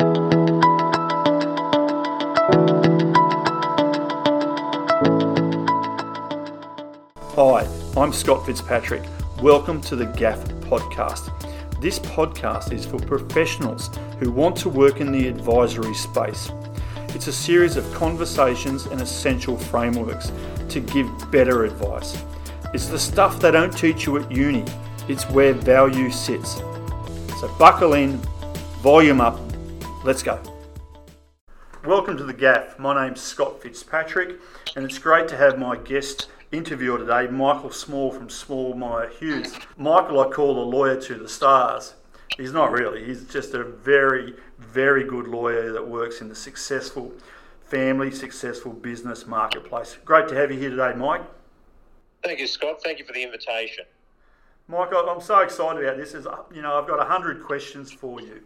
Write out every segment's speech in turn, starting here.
Hi, I'm Scott Fitzpatrick. Welcome to the GAF podcast. This podcast is for professionals who want to work in the advisory space. It's a series of conversations and essential frameworks to give better advice. It's the stuff they don't teach you at uni, it's where value sits. So buckle in, volume up, let's go. Welcome to the GAF. My name's Scott Fitzpatrick, and it's great to have my guest interviewer today, Michael Small from Small Myers Hughes. Michael, I call a lawyer to the stars. He's not really, he's just a very, very good lawyer that works in the successful family, successful business marketplace. Great to have you here today, Mike. Thank you, Scott. Thank you for the invitation. Mike, I'm so excited about this. Is you know, I've got hundred questions for you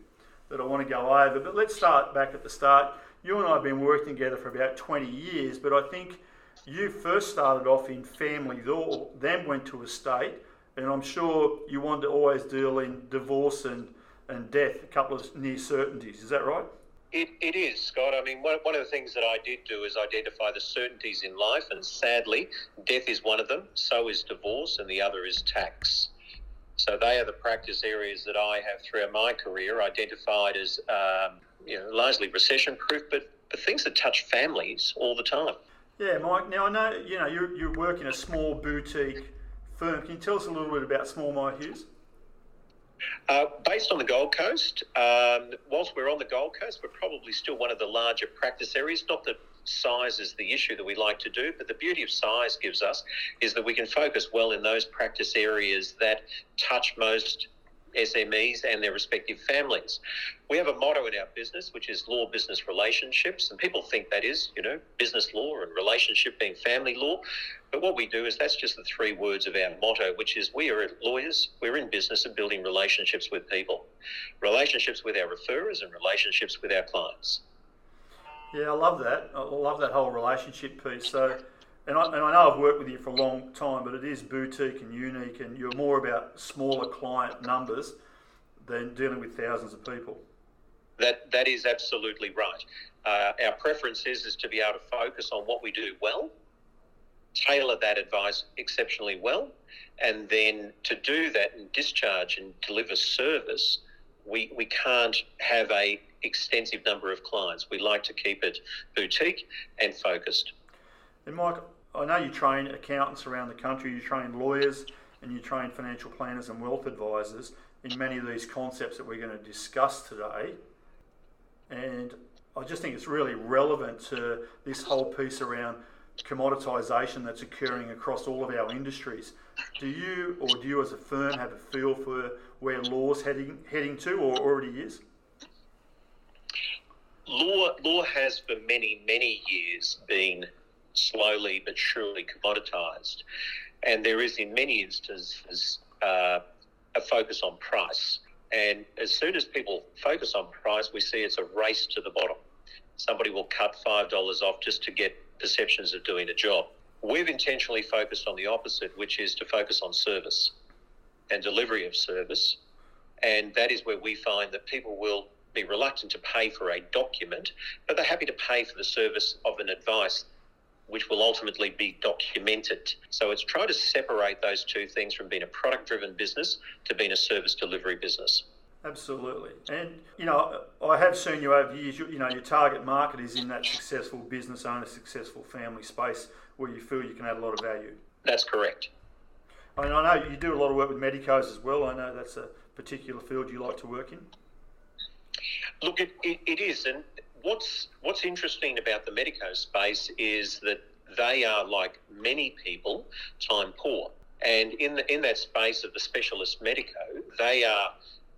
that I want to go over. But let's start back at the start. You and I have been working together for about 20 years, but I think you first started off in family law, then went to estate, and I'm sure you wanted to always deal in divorce and, and death, a couple of near certainties. Is that right? It, it is, Scott. I mean, one, one of the things that I did do is identify the certainties in life, and sadly, death is one of them, so is divorce, and the other is tax. So they are the practice areas that I have throughout my career identified as um, you know, largely recession proof, but, but things that touch families all the time. Yeah, Mike. Now I know you know you you work in a small boutique firm. Can you tell us a little bit about Small Myers Hughes? Uh, based on the Gold Coast, um, whilst we're on the Gold Coast, we're probably still one of the larger practice areas. Not that size is the issue that we like to do, but the beauty of size gives us is that we can focus well in those practice areas that touch most SMEs and their respective families. We have a motto in our business, which is law business relationships, and people think that is, you know, business law and relationship being family law. But what we do is that's just the three words of our motto, which is we are lawyers, we're in business of building relationships with people, relationships with our referrers, and relationships with our clients. Yeah, I love that. I love that whole relationship piece. So, and I, and I know I've worked with you for a long time, but it is boutique and unique, and you're more about smaller client numbers than dealing with thousands of people. That that is absolutely right. Uh, our preference is is to be able to focus on what we do well, tailor that advice exceptionally well, and then to do that and discharge and deliver service, we we can't have a extensive number of clients. We like to keep it boutique and focused. And Mike, I know you train accountants around the country, you train lawyers, and you train financial planners and wealth advisors in many of these concepts that we're going to discuss today. And I just think it's really relevant to this whole piece around commoditisation that's occurring across all of our industries. Do you or do you as a firm have a feel for where law's heading heading to or already is? Law law has for many, many years been slowly but surely commoditized. And there is, in many instances, uh, a focus on price. And as soon as people focus on price, we see it's a race to the bottom. Somebody will cut $5 off just to get perceptions of doing a job. We've intentionally focused on the opposite, which is to focus on service and delivery of service. And that is where we find that people will be reluctant to pay for a document, but they're happy to pay for the service of an advice which will ultimately be documented. So it's trying to separate those two things from being a product driven business to being a service delivery business. Absolutely. And, you know, I have seen you over the years, you know, your target market is in that successful business owner, successful family space where you feel you can add a lot of value. That's correct. I mean, I know you do a lot of work with medicos as well. I know that's a particular field you like to work in. Look, it, it, it is. And what's what's interesting about the medico space is that they are like many people, time poor, and in the, in that space of the specialist medico, they are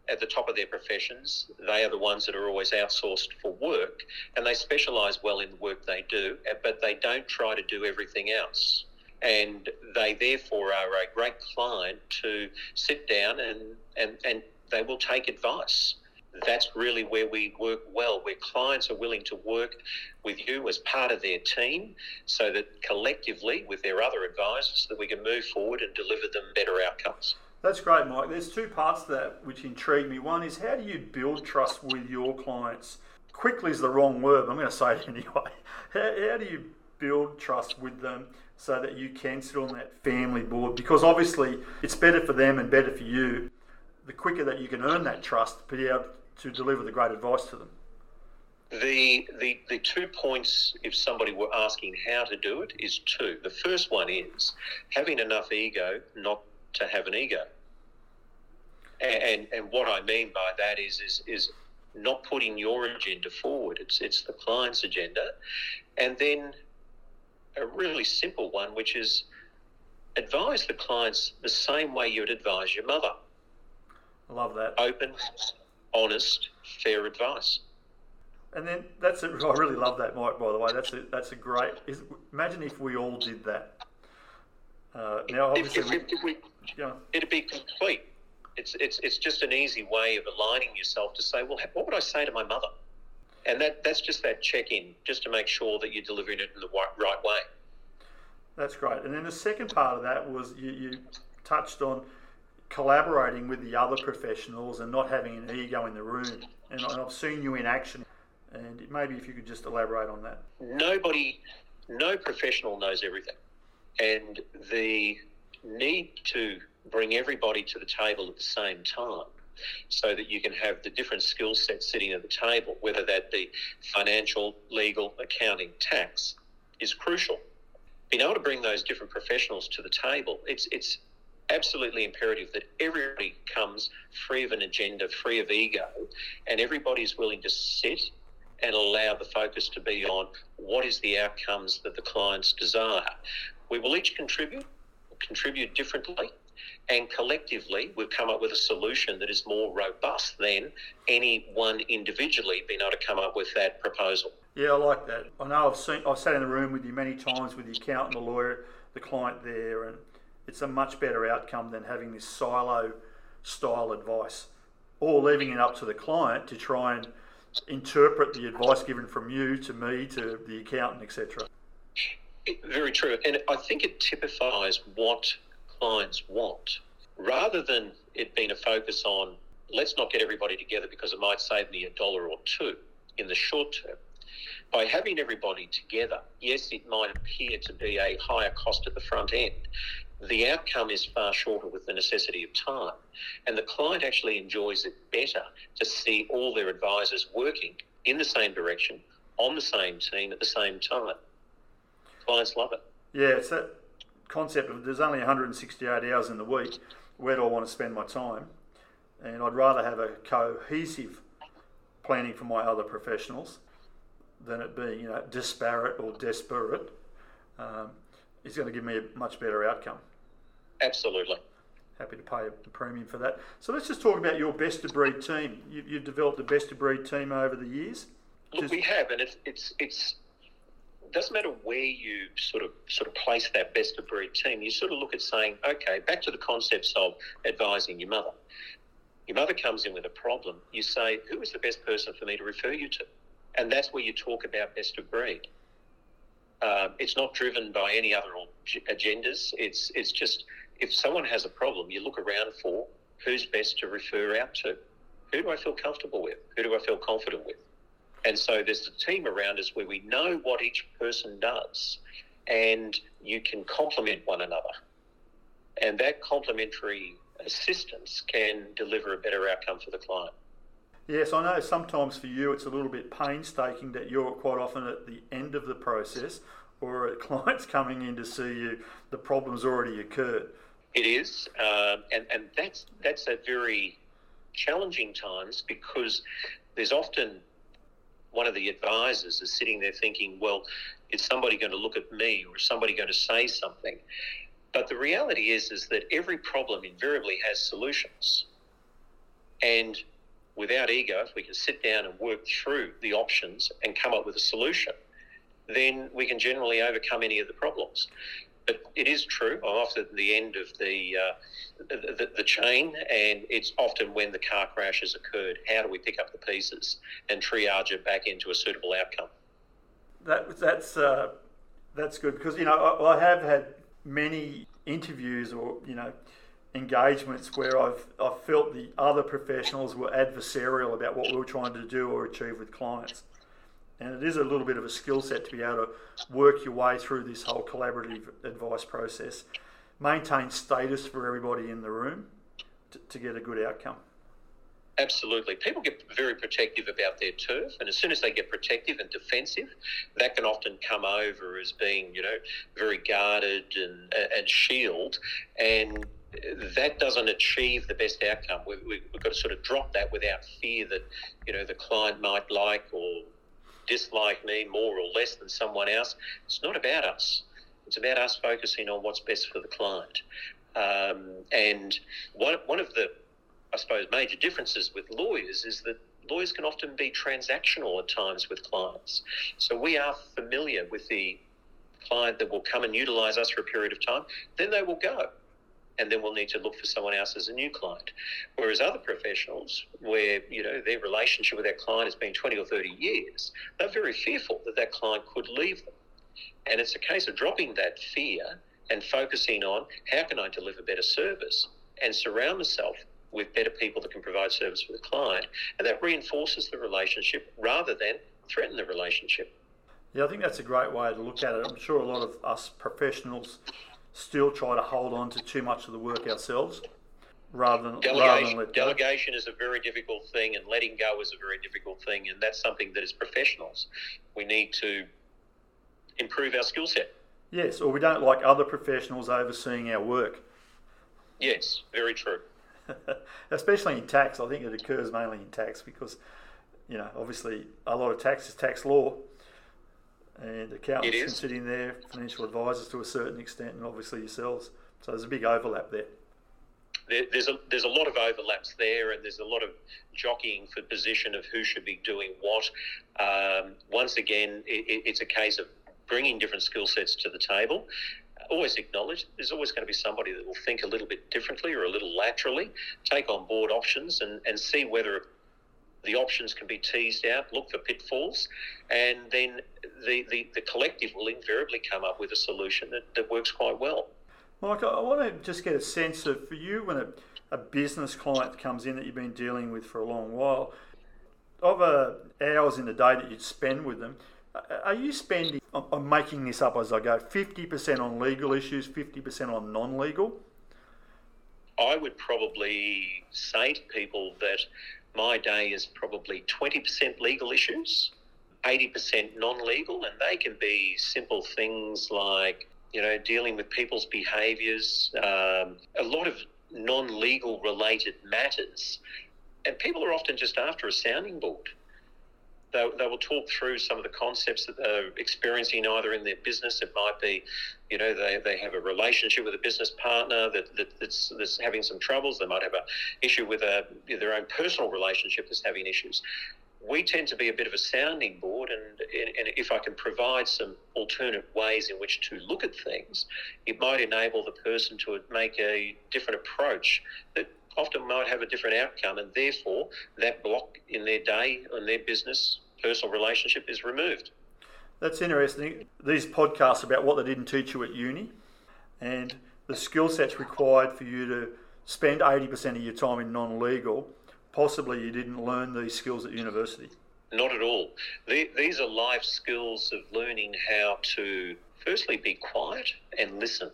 at the top of their professions. They are the ones that are always outsourced for work, and they specialise well in the work they do, but they don't try to do everything else. And they therefore are a great client to sit down and, and, and they will take advice that's really where we work well, where clients are willing to work with you as part of their team so that collectively with their other advisors that we can move forward and deliver them better outcomes. That's great, Mike. There's two parts to that which intrigue me. One is how do you build trust with your clients? Quickly is the wrong word, I'm going to say it anyway. How, how do you build trust with them so that you can sit on that family board? Because obviously it's better for them and better for you the quicker that you can earn that trust, be able to deliver the great advice to them. The, the, the two points, if somebody were asking how to do it, is two. The first one is having enough ego not to have an ego. And, and what I mean by that is, is, is not putting your agenda forward. It's, it's the client's agenda. And then a really simple one, which is advise the clients the same way you would advise your mother. I love that. Open, honest, fair advice. And then that's a, I really love that, Mike. By the way, that's a that's a great. Is, imagine if we all did that. Uh, now, obviously, if, if, if we, yeah. it'd be complete. It's it's it's just an easy way of aligning yourself to say, well, what would I say to my mother? And that that's just that check in, just to make sure that you're delivering it in the right way. That's great. And then the second part of that was you, you touched on collaborating with the other professionals and not having an ego in the room. And I've seen you in action. And maybe if you could just elaborate on that. Nobody, no professional knows everything. And the need to bring everybody to the table at the same time so that you can have the different skill sets sitting at the table, whether that be financial, legal, accounting, tax, is crucial. Being able to bring those different professionals to the table, it's, it's absolutely imperative that everybody comes free of an agenda, free of ego, and everybody's willing to sit and allow the focus to be on what is the outcomes that the clients desire. We will each contribute, contribute differently, and collectively we've come up with a solution that is more robust than any one individually being able to come up with that proposal. Yeah, I like that. I know I've seen I've sat in the room with you many times with the accountant, the lawyer, the client there, and it's a much better outcome than having this silo style advice or leaving it up to the client to try and interpret the advice given from you to me to the accountant, etc. Very true. And I think it typifies what clients want rather than it being a focus on let's not get everybody together because it might save me a dollar or two in the short term. By having everybody together, yes, it might appear to be a higher cost at the front end, the outcome is far shorter with the necessity of time. And the client actually enjoys it better to see all their advisors working in the same direction, on the same team at the same time. Clients love it. Yeah, it's that concept of there's only 168 hours in the week. Where do I want to spend my time? And I'd rather have a cohesive planning for my other professionals than it being you know disparate or desperate. Um, is going to give me a much better outcome. Absolutely. Happy to pay a premium for that. So let's just talk about your best of breed team. You, have developed a best of breed team over the years. Look, just... we have, and it's it's it's doesn't matter where you sort of sort of place that best of breed team. You sort of look at saying, okay, back to the concepts of advising your mother. Your mother comes in with a problem. You say, who is the best person for me to refer you to? And that's where you talk about best of breed. Uh, it's not driven by any other agendas. It's it's just if someone has a problem, you look around for who's best to refer out to. Who do I feel comfortable with? Who do I feel confident with? And so there's a team around us where we know what each person does, and you can complement one another. And that complementary assistance can deliver a better outcome for the client. Yes, I know sometimes for you it's a little bit painstaking that you're quite often at the end of the process or a client's coming in to see you, the problem's already occurred. It is, uh, and, and that's, that's a very challenging times because there's often one of the advisors is sitting there thinking, well, is somebody going to look at me or is somebody going to say something? But the reality is, is that every problem invariably has solutions. And without ego, if we can sit down and work through the options and come up with a solution, then we can generally overcome any of the problems. But it is true. I'm often at the end of the, uh, the, the chain, and it's often when the car crash has occurred. How do we pick up the pieces and triage it back into a suitable outcome? That that's uh, that's good because you know I, I have had many interviews or you know engagements where I've, I've felt the other professionals were adversarial about what we were trying to do or achieve with clients. And it is a little bit of a skill set to be able to work your way through this whole collaborative advice process, maintain status for everybody in the room to, to get a good outcome. Absolutely. People get very protective about their turf, and as soon as they get protective and defensive, that can often come over as being, you know, very guarded and, and shield. And that doesn't achieve the best outcome. We, we, we've got to sort of drop that without fear that, you know, the client might like or dislike me more or less than someone else. It's not about us. It's about us focusing on what's best for the client. Um, and one, one of the, I suppose, major differences with lawyers is that lawyers can often be transactional at times with clients. So we are familiar with the client that will come and utilize us for a period of time, then they will go and then we'll need to look for someone else as a new client. Whereas other professionals, where you know their relationship with that client has been 20 or 30 years, they're very fearful that that client could leave them. And it's a case of dropping that fear and focusing on how can I deliver better service and surround myself with better people that can provide service for the client. And that reinforces the relationship rather than threaten the relationship. Yeah, I think that's a great way to look at it. I'm sure a lot of us professionals still try to hold on to too much of the work ourselves rather than, delegation, rather than let go. Delegation is a very difficult thing, and letting go is a very difficult thing, and that's something that as professionals we need to improve our skill set. Yes, or we don't like other professionals overseeing our work. Yes, very true. Especially in tax, I think it occurs mainly in tax because, you know, obviously a lot of tax is tax law, and accountants can sit in there, financial advisors to a certain extent, and obviously yourselves. So there's a big overlap there. there. there's a there's a lot of overlaps there, and there's a lot of jockeying for position of who should be doing what. Um, once again, it, it's a case of bringing different skill sets to the table. Always acknowledge there's always going to be somebody that will think a little bit differently or a little laterally, take on board options, and, and see whether the options can be teased out, look for pitfalls, and then the, the, the collective will invariably come up with a solution that, that works quite well. Mike, I want to just get a sense of for you when a, a business client comes in that you've been dealing with for a long while, of uh, hours in the day that you'd spend with them, are you spending, I'm making this up as I go, 50% on legal issues, 50% on non legal? I would probably say to people that my day is probably 20% legal issues, 80% non legal, and they can be simple things like, you know, dealing with people's behaviours, um, a lot of non legal related matters. And people are often just after a sounding board. They, they will talk through some of the concepts that they're experiencing either in their business. It might be, you know, they, they have a relationship with a business partner that, that that's, that's having some troubles. They might have an issue with a, their own personal relationship that's having issues. We tend to be a bit of a sounding board, and, and if I can provide some alternate ways in which to look at things, it might enable the person to make a different approach that often might have a different outcome, and therefore that block in their day and their business personal relationship is removed. That's interesting. These podcasts about what they didn't teach you at uni, and the skill sets required for you to spend 80% of your time in non-legal. Possibly you didn't learn these skills at university. Not at all. These are life skills of learning how to firstly be quiet and listen.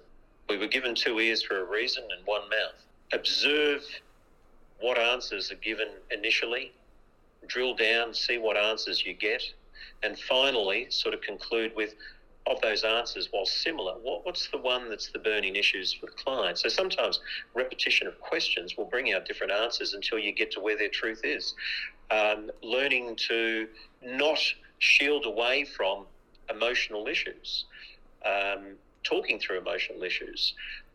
We were given two ears for a reason and one mouth observe what answers are given initially, drill down, see what answers you get, and finally, sort of conclude with of those answers, while similar, what, what's the one that's the burning issues for the client? So sometimes repetition of questions will bring out different answers until you get to where their truth is. Um, learning to not shield away from emotional issues, um, talking through emotional issues,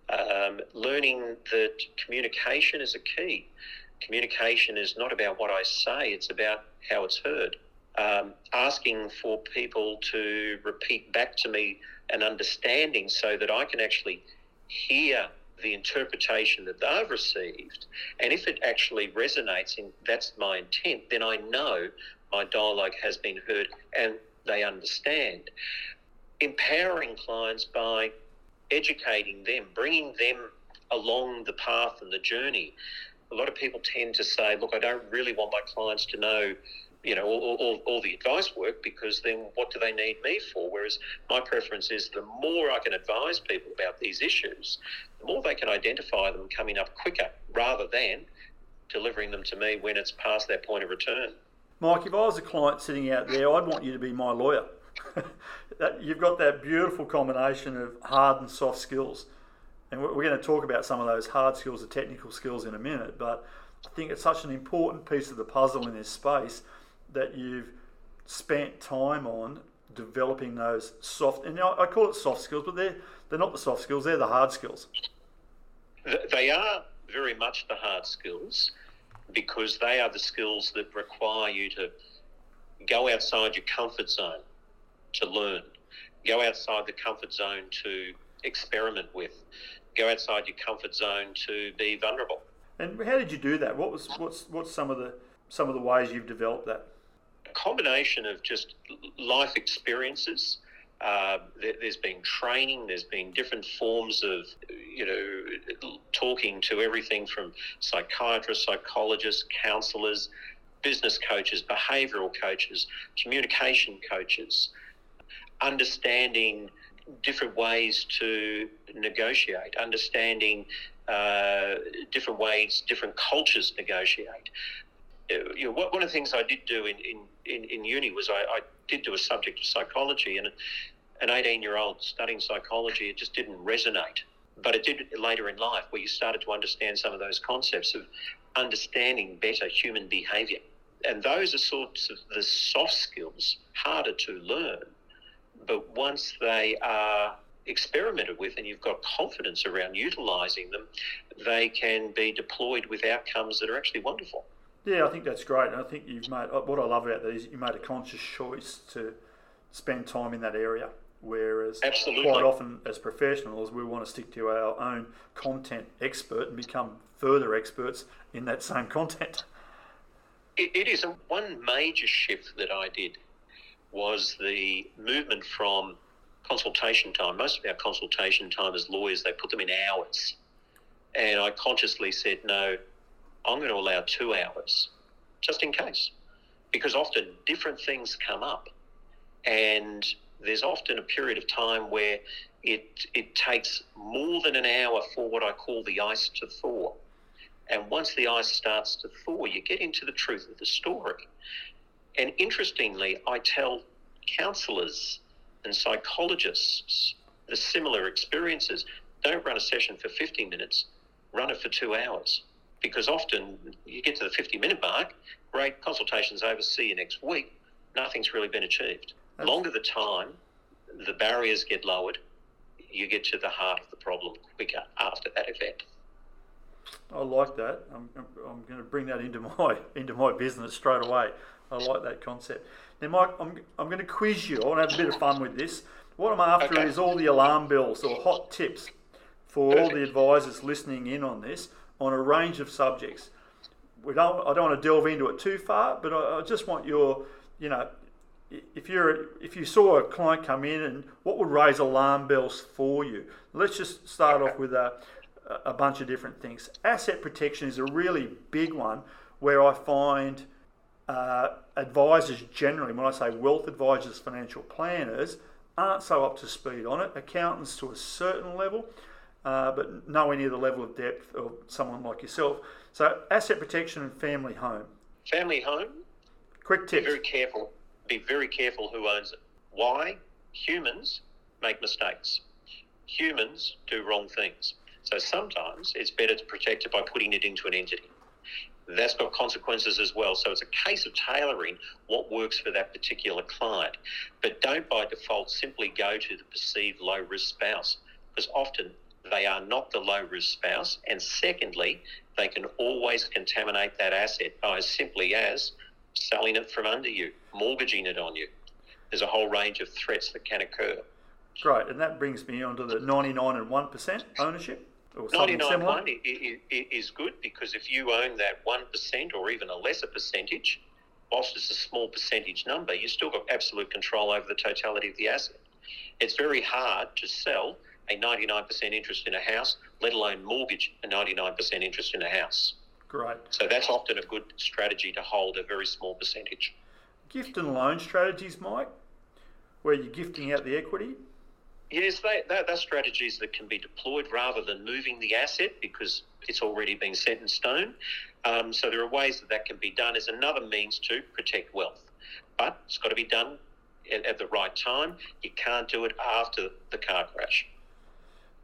um, learning that communication is a key. Communication is not about what I say, it's about how it's heard. Um, asking for people to repeat back to me an understanding so that I can actually hear the interpretation that they've received. And if it actually resonates and that's my intent, then I know my dialogue has been heard and they understand. Empowering clients by educating them, bringing them along the path and the journey, a lot of people tend to say, look, I don't really want my clients to know you know, all, all, all, the advice work because then what do they need me for? Whereas my preference is the more I can advise people about these issues, the more they can identify them coming up quicker rather than delivering them to me when it's past that point of return. Mike, if I was a client sitting out there, I'd want you to be my lawyer. You've got that beautiful combination of hard and soft skills. And we're going to talk about some of those hard skills, the technical skills in a minute. But I think it's such an important piece of the puzzle in this space that you've spent time on developing those soft, and I call it soft skills, but they're, they're not the soft skills, they're the hard skills. They are very much the hard skills because they are the skills that require you to go outside your comfort zone to learn, go outside the comfort zone to experiment with, go outside your comfort zone to be vulnerable. And how did you do that? What was what's what's some of the some of the ways you've developed that? A combination of just life experiences. Uh, there, has been training. There's been different forms of, you know, talking to everything from psychiatrists, psychologists, counsellors, business coaches, behavioural coaches, communication coaches, understanding different ways to negotiate, understanding uh, different ways different cultures negotiate. Uh, you know, one of the things I did do in, in, in, uni was I, I did do a subject of psychology, and an 18 year old studying psychology, it just didn't resonate. But it did later in life, where you started to understand some of those concepts of understanding better human behavior. And those are sorts of the soft skills, harder to learn. But once they are experimented with and you've got confidence around utilizing them, they can be deployed with outcomes that are actually wonderful. Yeah, I think that's great. And I think you've made uh, what I love about that is you made a conscious choice to spend time in that area. Whereas Absolutely. quite often as professionals, we want to stick to our own content expert and become further experts in that same content. it, it is a, one major shift that I did was the movement from consultation time. Most of our consultation time as lawyers, they put them in hours. And I consciously said, no, I'm going to allow two hours just in case. Because often different things come up. And there's often a period of time where it, it takes more than an hour for what I call the ice to thaw. And once the ice starts to thaw, you get into the truth of the story. And interestingly, I tell counsellors and psychologists the similar experiences. Don't run a session for 50 minutes, run it for two hours. Because often you get to the 50 minute mark, great, consultation's over, see you next week. Nothing's really been achieved. That's... Longer the time, the barriers get lowered, you get to the heart of the problem quicker after that event. I like that. I'm, I'm going to bring that into my into my business straight away. I like that concept. Now, Mike, I'm, I'm going to quiz you. I want to have a bit of fun with this. What I'm after okay. is all the alarm bells or hot tips for Perfect. all the advisors listening in on this on a range of subjects. We don't. I don't want to delve into it too far, but I, I just want your, you know, if you're if you saw a client come in and what would raise alarm bells for you? Let's just start okay. off with a, a bunch of different things. Asset protection is a really big one where I find uh, advisors generally, when I say wealth advisors, financial planners, aren't so up to speed on it. Accountants to a certain level, uh, but nowhere near the level of depth of someone like yourself. So, asset protection and family home. Family home. Quick tip. Be very careful. Be very careful who owns it. Why? Humans make mistakes. Humans do wrong things. So sometimes it's better to protect it by putting it into an entity that's got consequences as well. So it's a case of tailoring what works for that particular client. But don't by default simply go to the perceived low risk spouse because often they are not the low risk spouse. And secondly, they can always contaminate that asset by as simply as selling it from under you, mortgaging it on you. There's a whole range of threats that can occur. Great, and that brings me on to the 99 and 1% ownership. 99 is good because if you own that 1% or even a lesser percentage, whilst it's a small percentage number, you've still got absolute control over the totality of the asset. It's very hard to sell a 99% interest in a house, let alone mortgage a 99% interest in a house. Great. So that's often a good strategy to hold a very small percentage. Gift and loan strategies, Mike, where you're gifting out the equity. Yes, they, they're, strategies that can be deployed rather than moving the asset because it's already been set in stone. Um, so there are ways that that can be done as another means to protect wealth. But it's got to be done at, at the right time. You can't do it after the car crash.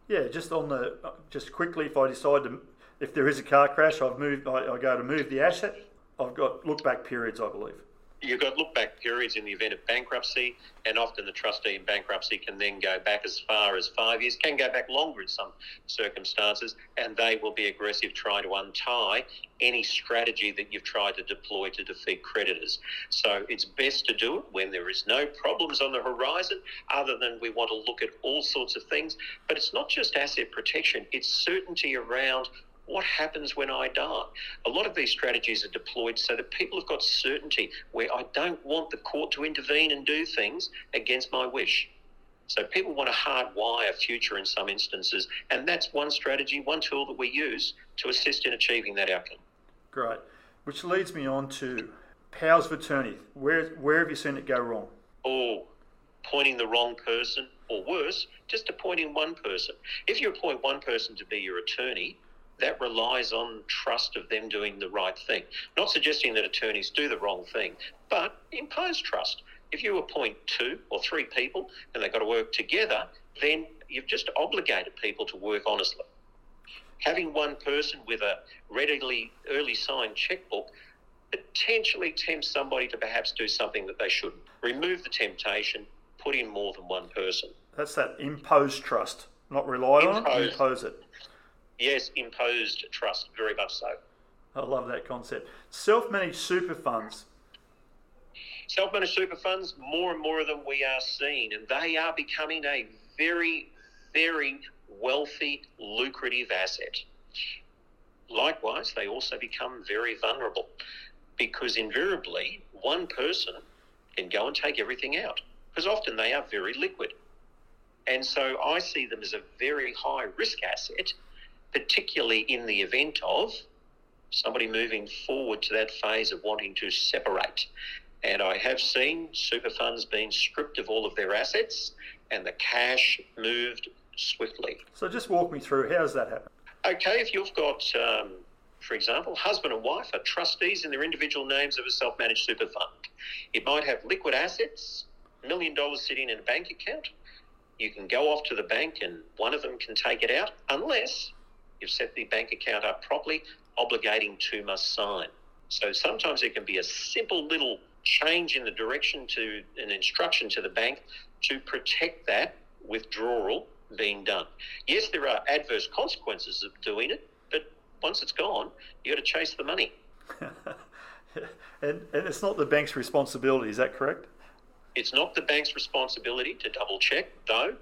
Yeah, just on the just quickly, if I decide to, if there is a car crash, I've moved. I, I go to move the asset. I've got look back periods, I believe you've got look back periods in the event of bankruptcy, and often the trustee in bankruptcy can then go back as far as five years, can go back longer in some circumstances, and they will be aggressive trying to untie any strategy that you've tried to deploy to defeat creditors. So it's best to do it when there is no problems on the horizon, other than we want to look at all sorts of things. But it's not just asset protection, it's certainty around what happens when I die? A lot of these strategies are deployed so that people have got certainty where I don't want the court to intervene and do things against my wish. So people want to hardwire future in some instances, and that's one strategy, one tool that we use to assist in achieving that outcome. Great. Which leads me on to powers of attorney. Where, where have you seen it go wrong? Oh, appointing the wrong person, or worse, just appointing one person. If you appoint one person to be your attorney, that relies on trust of them doing the right thing. Not suggesting that attorneys do the wrong thing, but impose trust. If you appoint two or three people and they've got to work together, then you've just obligated people to work honestly. Having one person with a readily early signed checkbook potentially tempts somebody to perhaps do something that they shouldn't. Remove the temptation, put in more than one person. That's that impose trust, not rely on it, impose it yes, imposed trust, very much so. I love that concept. Self managed super funds. Self managed super funds, more and more of them we are seeing, and they are becoming a very, very wealthy, lucrative asset. Likewise, they also become very vulnerable because invariably one person can go and take everything out because often they are very liquid. And so I see them as a very high risk asset particularly in the event of somebody moving forward to that phase of wanting to separate. And I have seen super funds being stripped of all of their assets and the cash moved swiftly. So just walk me through how does that happen? Okay, if you've got, um, for example, husband and wife are trustees in their individual names of a self managed super fund, it might have liquid assets, million dollars sitting in a bank account. You can go off to the bank and one of them can take it out unless you've set the bank account up properly, obligating to must sign. So sometimes it can be a simple little change in the direction to an instruction to the bank to protect that withdrawal being done. Yes, there are adverse consequences of doing it, but once it's gone, you've got to chase the money. and, and it's not the bank's responsibility, is that correct? It's not the bank's responsibility to double check, though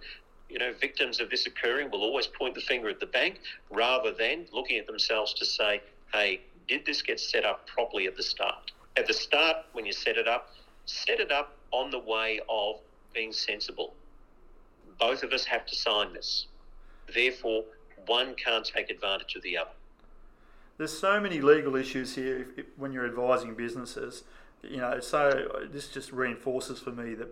you know, victims of this occurring will always point the finger at the bank rather than looking at themselves to say, hey, did this get set up properly at the start? At the start, when you set it up, set it up on the way of being sensible. Both of us have to sign this. Therefore, one can't take advantage of the other. There's so many legal issues here if, if, when you're advising businesses. You know, so this just reinforces for me that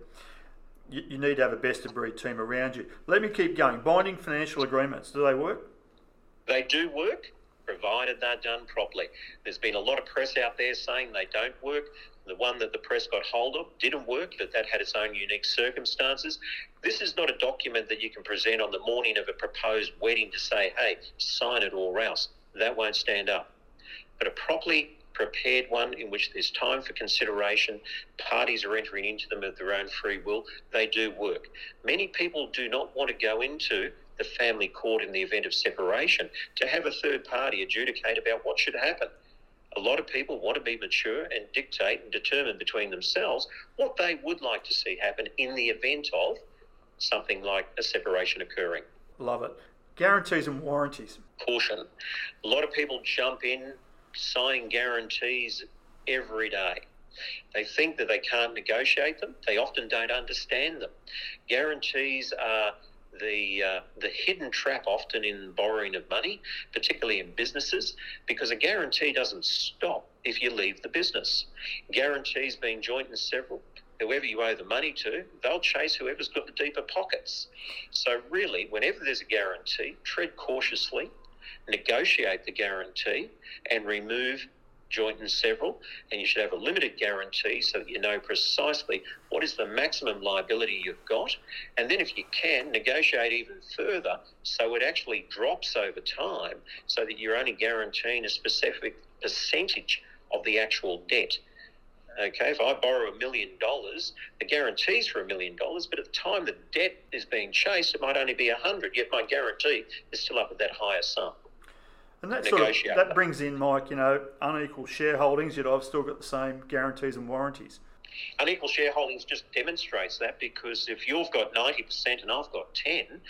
you, you need to have a best of breed team around you. Let me keep going. Binding financial agreements, do they work? They do work, provided they're done properly. There's been a lot of press out there saying they don't work. The one that the press got hold of didn't work, but that had its own unique circumstances. This is not a document that you can present on the morning of a proposed wedding to say, hey, sign it or else. That won't stand up. But a properly prepared one in which there's time for consideration, parties are entering into them of their own free will, they do work. Many people do not want to go into the family court in the event of separation to have a third party adjudicate about what should happen. A lot of people want to be mature and dictate and determine between themselves what they would like to see happen in the event of something like a separation occurring. Love it. Guarantees and warranties. Caution. A lot of people jump in signing guarantees every day. They think that they can't negotiate them. They often don't understand them. Guarantees are the uh, the hidden trap often in borrowing of money, particularly in businesses, because a guarantee doesn't stop if you leave the business. Guarantees being joint and several. Whoever you owe the money to, they'll chase whoever's got the deeper pockets. So really, whenever there's a guarantee, tread cautiously, negotiate the guarantee, and remove joint and several, and you should have a limited guarantee so that you know precisely what is the maximum liability you've got. And then, if you can, negotiate even further so it actually drops over time so that you're only guaranteeing a specific percentage of the actual debt. Okay, if I borrow a million dollars, the guarantee's for a million dollars, but at the time the debt is being chased, it might only be a hundred, yet my guarantee is still up at that higher sum. And that sort of, that brings in, Mike, you know, unequal shareholdings, yet I've still got the same guarantees and warranties. Unequal shareholdings just demonstrates that because if you've got 90% and I've got 10,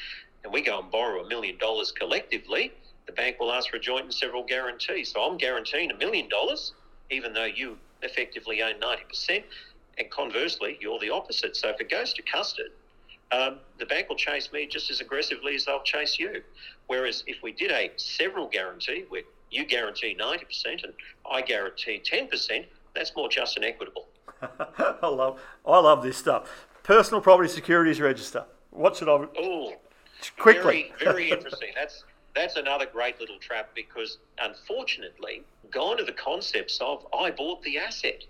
and we go and borrow a million dollars collectively, the bank will ask for a joint and several guarantees. So I'm guaranteeing a million dollars, even though you effectively own 90%. And conversely, you're the opposite. So if it goes to custard, um, the bank will chase me just as aggressively as they'll chase you. Whereas if we did a several guarantee where you guarantee 90% and I guarantee 10%, that's more just and equitable. I love I love this stuff. Personal property securities register. What should I? Oh, quickly. Very, very interesting. That's that's another great little trap because unfortunately, gone to the concepts of I bought the asset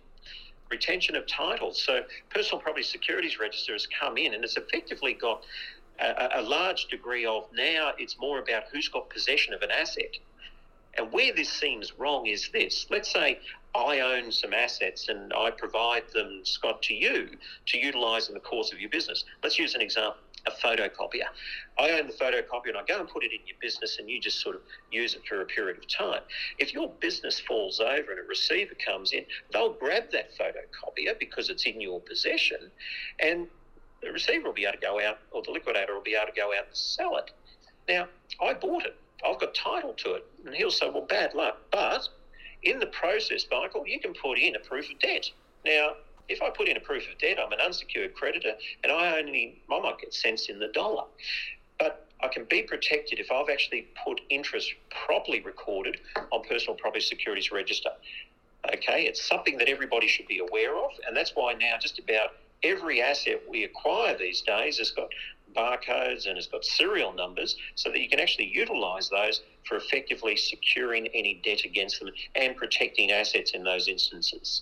retention of title. So personal property securities register has come in and it's effectively got a, a, large degree of now it's more about who's got possession of an asset. And where this seems wrong is this. Let's say I own some assets and I provide them, Scott, to you to utilise in the course of your business. Let's use an example a photocopier. I own the photocopier and I go and put it in your business and you just sort of use it for a period of time. If your business falls over and a receiver comes in, they'll grab that photocopier because it's in your possession and the receiver will be able to go out or the liquidator will be able to go out and sell it. Now, I bought it. I've got title to it. And he'll say, well, bad luck. But in the process, Michael, you can put in a proof of debt. Now, if I put in a proof of debt, I'm an unsecured creditor, and I only I might get cents in the dollar, but I can be protected if I've actually put interest properly recorded on personal property securities register. Okay, it's something that everybody should be aware of, and that's why now just about every asset we acquire these days has got barcodes and has got serial numbers so that you can actually utilize those for effectively securing any debt against them and protecting assets in those instances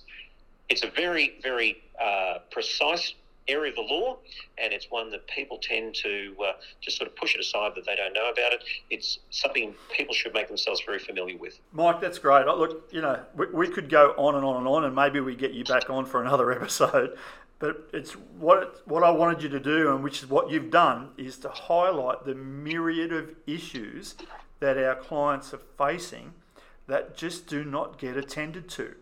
it's a very, very uh, precise area of the law, and it's one that people tend to uh, just sort of push it aside that they don't know about it. It's something people should make themselves very familiar with. Mike, that's great. Look, you know, we, we could go on and on and on, and maybe we get you back on for another episode. But it's what what I wanted you to do, and which is what you've done, is to highlight the myriad of issues that our clients are facing that just do not get attended to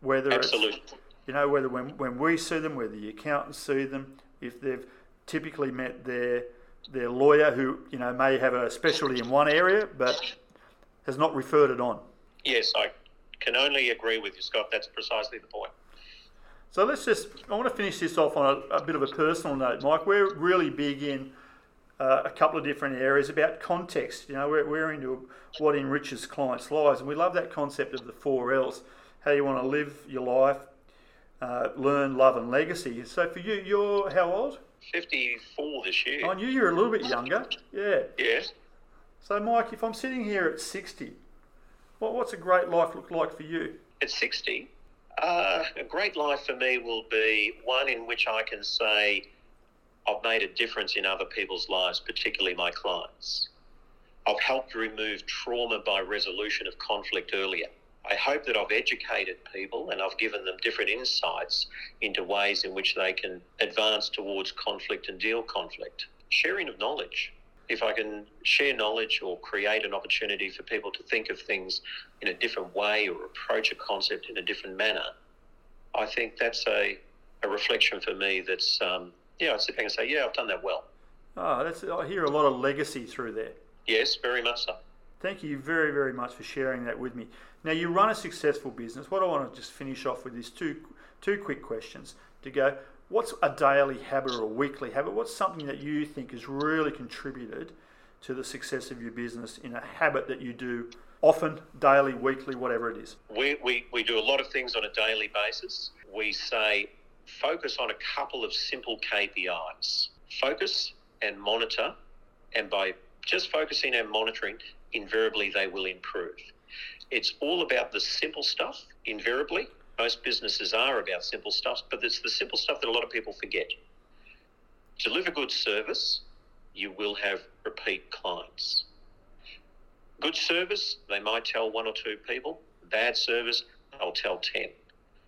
whether Absolutely. it's you know whether when, when we see them, whether the accountants see them, if they've typically met their their lawyer who you know may have a specialty in one area but has not referred it on. Yes, I can only agree with you, Scott. That's precisely the point. So let's just, I want to finish this off on a, a bit of a personal note, Mike. We're really big in uh, a couple of different areas about context. You know, we're, we're into what enriches clients' lives, and we love that concept of the four L's how you want to live your life, uh, learn, love, and legacy. So for you, you're how old? 54 this year. I knew you were a little bit younger. Yeah. Yes. So, Mike, if I'm sitting here at 60, what, what's a great life look like for you? At 60, uh, a great life for me will be one in which I can say I've made a difference in other people's lives, particularly my clients. I've helped remove trauma by resolution of conflict earlier. I hope that I've educated people and I've given them different insights into ways in which they can advance towards conflict and deal conflict. Sharing of knowledge. If I can share knowledge or create an opportunity for people to think of things in a different way or approach a concept in a different manner, I think that's a, a reflection for me that's, um, yeah, I sit back and say, yeah, I've done that well. Oh, that's, I hear a lot of legacy through there. Yes, very much so. Thank you very, very much for sharing that with me. Now, you run a successful business. What I want to just finish off with is two, two quick questions. to go, what's a daily habit or a weekly habit? What's something that you think has really contributed to the success of your business in a habit that you do often, daily, weekly, whatever it is? We, we, we do a lot of things on a daily basis. We say focus on a couple of simple KPIs. Focus and monitor, and by just focusing and monitoring, invariably they will improve. It's all about the simple stuff, invariably. Most businesses are about simple stuff, but it's the simple stuff that a lot of people forget. Deliver good service, you will have repeat clients. Good service, they might tell one or two people. Bad service, they'll tell 10.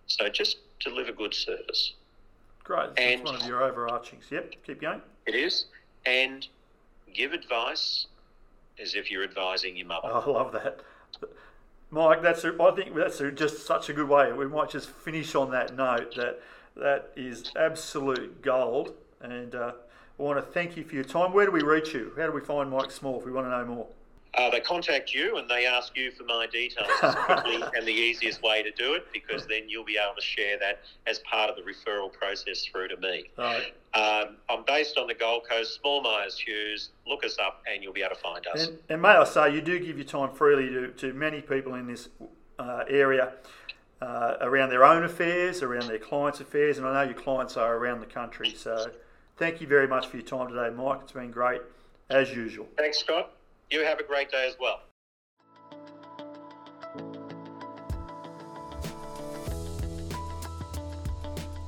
So just deliver good service. Great. That's and one of your overarchings. Yep, keep going. It is. And give advice as if you're advising your mother. Oh, I love that. Mike, that's a, I think that's a, just such a good way. We might just finish on that note that that is absolute gold. And uh, I want to thank you for your time. Where do we reach you? How do we find Mike Small if we want to know more? Uh, they contact you and they ask you for my details quickly and the easiest way to do it because then you'll be able to share that as part of the referral process through to me. Right. Um, I'm based on the Gold Coast, Small Myers Hughes. Look us up and you'll be able to find us. And, and may I say, you do give your time freely to, to many people in this uh, area. Uh, around their own affairs, around their clients' affairs, and I know your clients are around the country. So, thank you very much for your time today, Mike. It's been great, as usual. Thanks, Scott. You have a great day as well.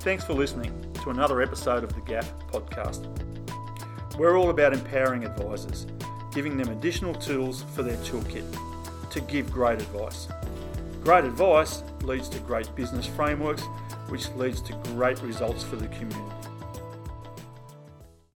Thanks for listening to another episode of the GAF podcast. We're all about empowering advisors, giving them additional tools for their toolkit to give great advice. Great advice leads to great business frameworks, which leads to great results for the community.